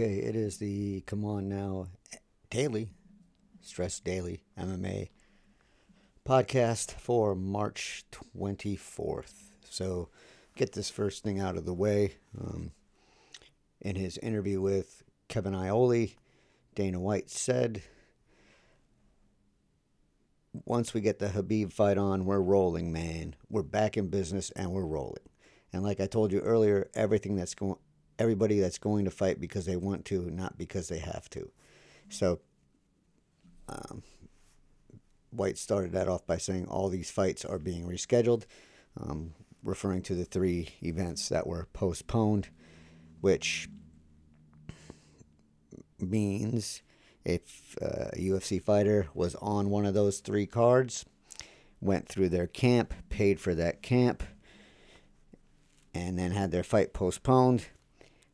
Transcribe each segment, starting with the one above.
Okay, it is the C'mon Now Daily, Stress Daily MMA podcast for March 24th. So, get this first thing out of the way. Um, in his interview with Kevin Iole, Dana White said, Once we get the Khabib fight on, we're rolling, man. We're back in business and we're rolling. And like I told you earlier, everything that's going everybody that's going to fight because they want to, not because they have to. So, um, White started that off by saying all these fights are being rescheduled, um, referring to the three events that were postponed, which means if a UFC fighter was on one of those three cards, went through their camp, paid for that camp, and then had their fight postponed,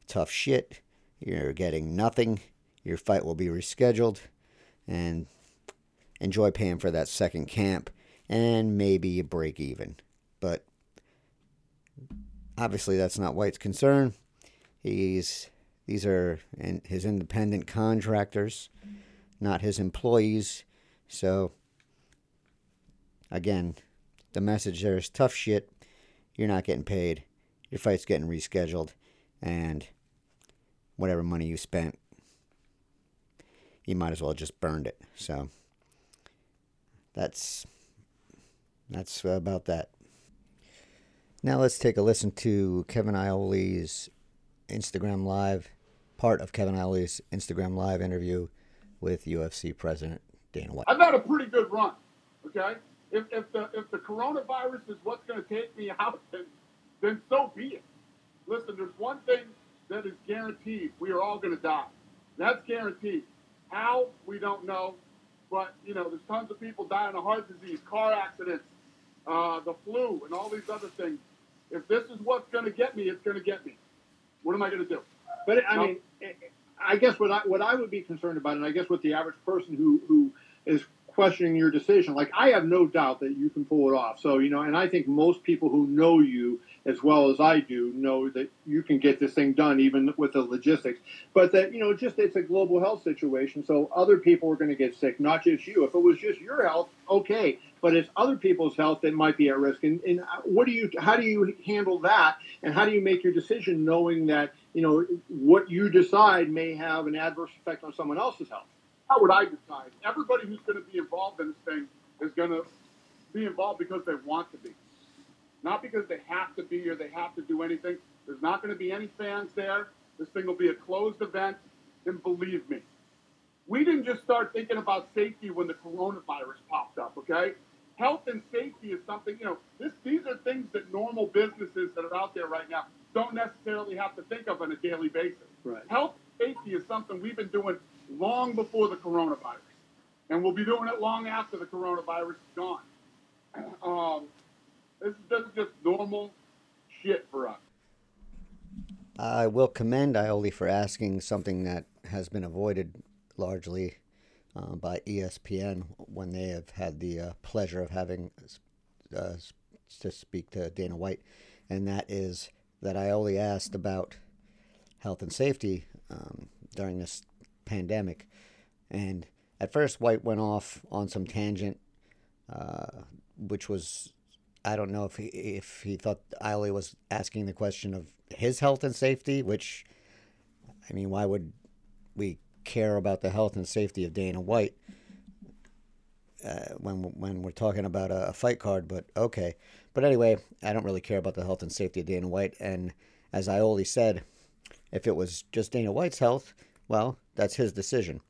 tough shit. You're getting nothing. Your fight will be rescheduled. And enjoy paying for that second camp. And maybe you break even. But obviously, that's not White's concern. He's these are his independent contractors, not his employees. So, again, the message there is tough shit. You're not getting paid. Your fight's getting rescheduled. And whatever money you spent, you might as well just burned it. So that's that's about that. Now let's take a listen to Kevin Iole's Instagram Live, part of Kevin Iole's Instagram Live interview with UFC President Dana White. I've had a pretty good run. Okay, if, if the if the coronavirus is what's going to take me out, then then so be it. Listen, there's one thing that is guaranteed. We are all going to die. That's guaranteed. How we don't know, but you know, there's tons of people dying of heart disease, car accidents, uh, the flu, and all these other things. If this is what's going to get me, it's going to get me. What am I going to do? But I mean, I guess what I what I would be concerned about, and I guess what the average person who who is questioning your decision, like I have no doubt that you can pull it off. So you know, and I think most people who know you as well as I do know that you can get this thing done even with the logistics. But that you know, just it's a global health situation, so other people are going to get sick, not just you. If it was just your health, okay, but it's other people's health that might be at risk. And, and what do you, how do you handle that, and how do you make your decision knowing that you know what you decide may have an adverse effect on someone else's health? How would I decide? Everybody who's going to be involved in this thing is going to be involved because they want to be not because they have to be or they have to do anything. There's not going to be any fans there. This thing will be a closed event. And believe me, we didn't just start thinking about safety when the coronavirus popped up, okay? Health and safety is something, you know, this, these are things that normal businesses that are out there right now don't necessarily have to think of on a daily basis. Right. Health and safety is something we've been doing long before the coronavirus. And we'll be doing it long after the coronavirus is gone. Um, this is, this is just normal shit for us. I will commend Iole for asking something that has been avoided largely uh, by ESPN when they have had the uh, pleasure of having uh, to speak to Dana White, and that is that Iole asked about health and safety um, during this pandemic. And at first, White went off on some tangent, uh, which was I don't know if he if he thought Iole was asking the question of his health and safety, which I mean, why would we care about the health and safety of Dana White uh, when when we're talking about a, a, fight card? But okay, but anyway, I don't really care about the health and safety of Dana White. And as Iole said, if it was just Dana White's health, well, that's his decision.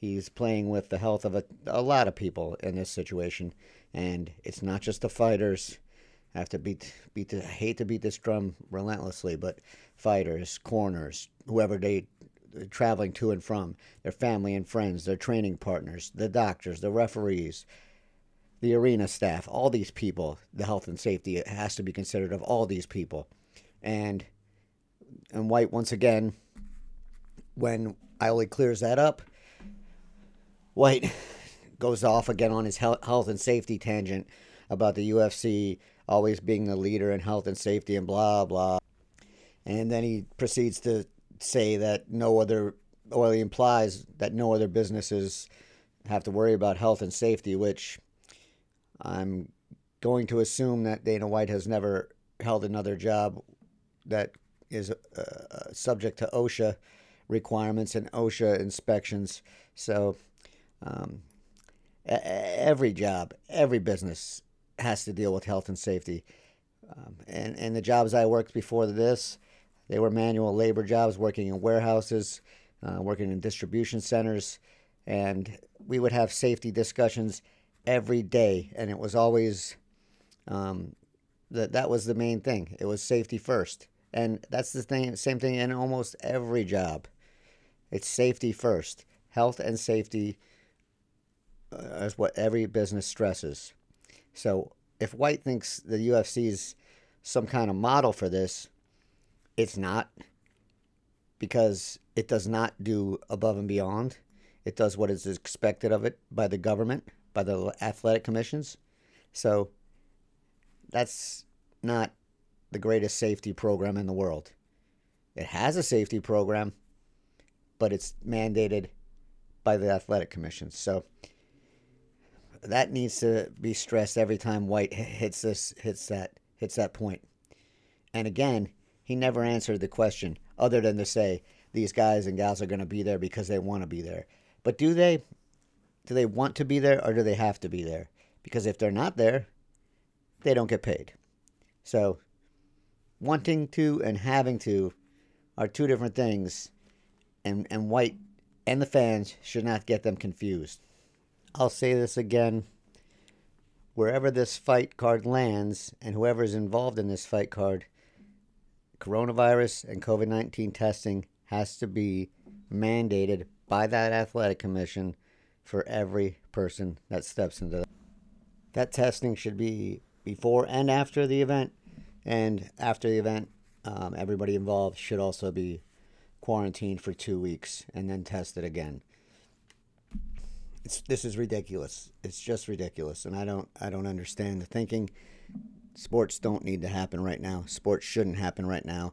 He's playing with the health of a, a lot of people in this situation, and it's not just the fighters. I have to beat beat. The, I hate to beat this drum relentlessly, but fighters, corners, whoever they traveling to and from, their family and friends, their training partners, the doctors, the referees, the arena staff, all these people, the health and safety has to be considered of all these people. And and White once again, when Iole clears that up, White goes off again on his health and safety tangent about the UFC always being the leader in health and safety and blah blah. And then he proceeds to say that no other, well, he implies that no other businesses have to worry about health and safety, which I'm going to assume that Dana White has never held another job that is uh, subject to OSHA requirements and OSHA inspections. So, um, every job, every business has to deal with health and safety. Um, and, and the jobs I worked before this, they were manual labor jobs, working in warehouses, uh, working in distribution centers, and we would have safety discussions every day, and it was always um, that that was the main thing. It was safety first, and that's the thing. Same thing in almost every job. It's safety first. Health and safety uh, is what every business stresses. So if White thinks the UFC is some kind of model for this, it's not because it does not do above and beyond. It does what is expected of it by the government, by the athletic commissions. So that's not the greatest safety program in the world. It has a safety program, but it's mandated by the athletic commissions. So that needs to be stressed every time White hits this hits that hits that point. And again, he never answered the question other than to say these guys and gals are going to be there because they want to be there. But do they do they want to be there or do they have to be there? Because if they're not there, they don't get paid. So wanting to and having to are two different things and and White and the fans should not get them confused. I'll say this again. Wherever this fight card lands, and whoever is involved in this fight card, coronavirus and COVID 19 testing has to be mandated by that athletic commission for every person that steps into that. That testing should be before and after the event, and after the event, um, everybody involved should also be quarantined for two weeks and then tested again it's this is ridiculous. It's just ridiculous, and I don't I don't understand the thinking. Sports don't need to happen right now. Sports shouldn't happen right now.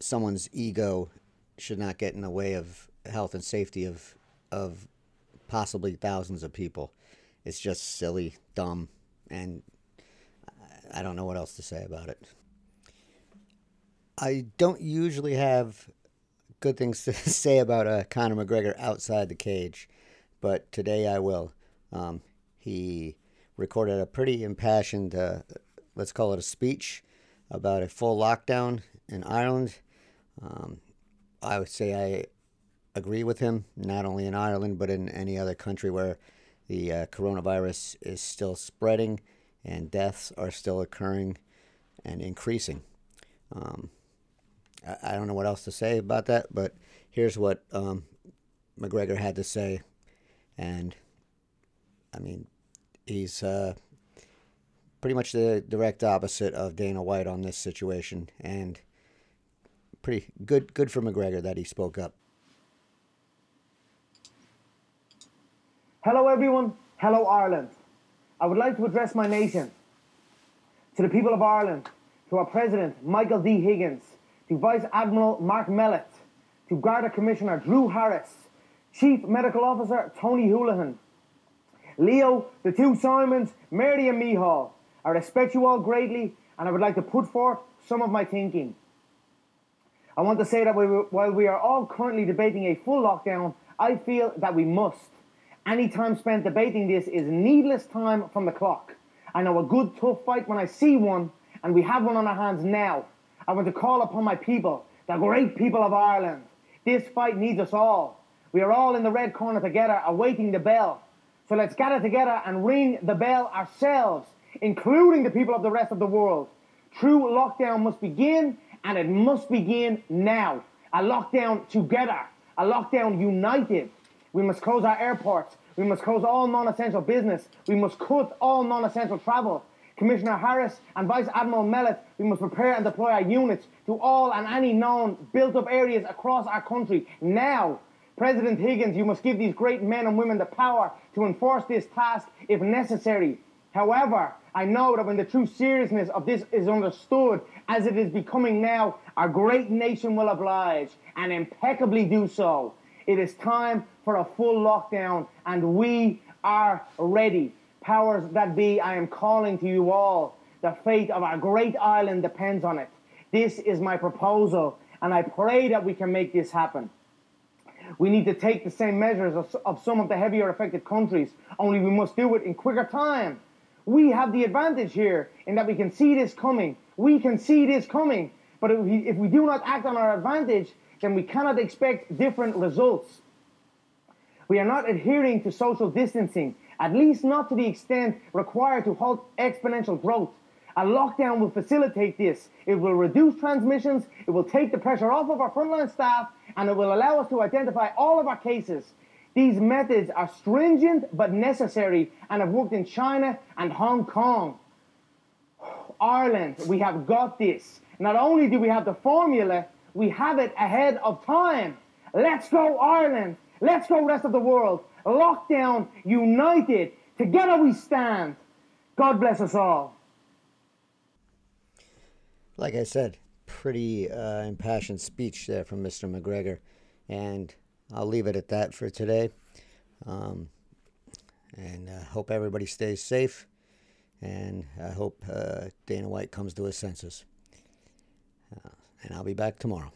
Someone's ego should not get in the way of health and safety of of possibly thousands of people. It's just silly, dumb, and I don't know what else to say about it. I don't usually have good things to say about uh, Conor McGregor outside the cage but today I will. Um, he recorded a pretty impassioned, uh, let's call it a speech, about a full lockdown in Ireland. Um, I would say I agree with him, not only in Ireland, but in any other country where the uh, coronavirus is still spreading and deaths are still occurring and increasing. Um, I, I, don't know what else to say about that, but here's what um, McGregor had to say and I mean, he's uh, pretty much the direct opposite of Dana White on this situation, and pretty good. Good for McGregor that he spoke up. Hello, everyone. Hello, Ireland. I would like to address my nation, to the people of Ireland, to our President Michael D. Higgins, to Vice Admiral Mark Mellett, to Garda Commissioner Drew Harris, Chief Medical Officer Tony Holohan, Leo, the two Simons, Mary and Micheál. I respect you all greatly and I would like to put forth some of my thinking. I want to say that we, while we are all currently debating a full lockdown, I feel that we must. Any time spent debating this is needless time from the clock. I know a good tough fight when I see one, and we have one on our hands now. I want to call upon my people, the great people of Ireland. This fight needs us all. We are all in the red corner together, awaiting the bell. So let's gather together and ring the bell ourselves, including the people of the rest of the world. True lockdown must begin, and it must begin now. A lockdown together, a lockdown united. We must close our airports. We must close all non essential business. We must cut all non essential travel. Commissioner Harris and Vice Admiral Mellett, we must prepare and deploy our units to all and any known built up areas across our country now President Higgins, you must give these great men and women the power to enforce this task if necessary. However, I know that when the true seriousness of this is understood, as it is becoming now, our great nation will oblige and impeccably do so. It is time for a full lockdown, and we are ready. Powers that be, I am calling to you all. The fate of our great island depends on it. This is my proposal, and I pray that we can make this happen. We need to take the same measures of, some of the heavier affected countries, only we must do it in quicker time. We have the advantage here in that we can see this coming. We can see this coming. But if we, if we do not act on our advantage, then we cannot expect different results. We are not adhering to social distancing, at least not to the extent required to halt exponential growth. A lockdown will facilitate this. It will reduce transmissions, it will take the pressure off of our frontline staff, and it will allow us to identify all of our cases. These methods are stringent but necessary and have worked in China and Hong Kong. Ireland, we have got this. Not only do we have the formula, we have it ahead of time. Let's go, Ireland. Let's go, rest of the world. Lockdown, united. Together we stand. God bless us all. Like I said, pretty uh, impassioned speech there from Mr. McGregor. And I'll leave it at that for today. Um, and uh, hope everybody stays safe. And I hope uh, Dana White comes to his senses. Uh, and I'll be back tomorrow.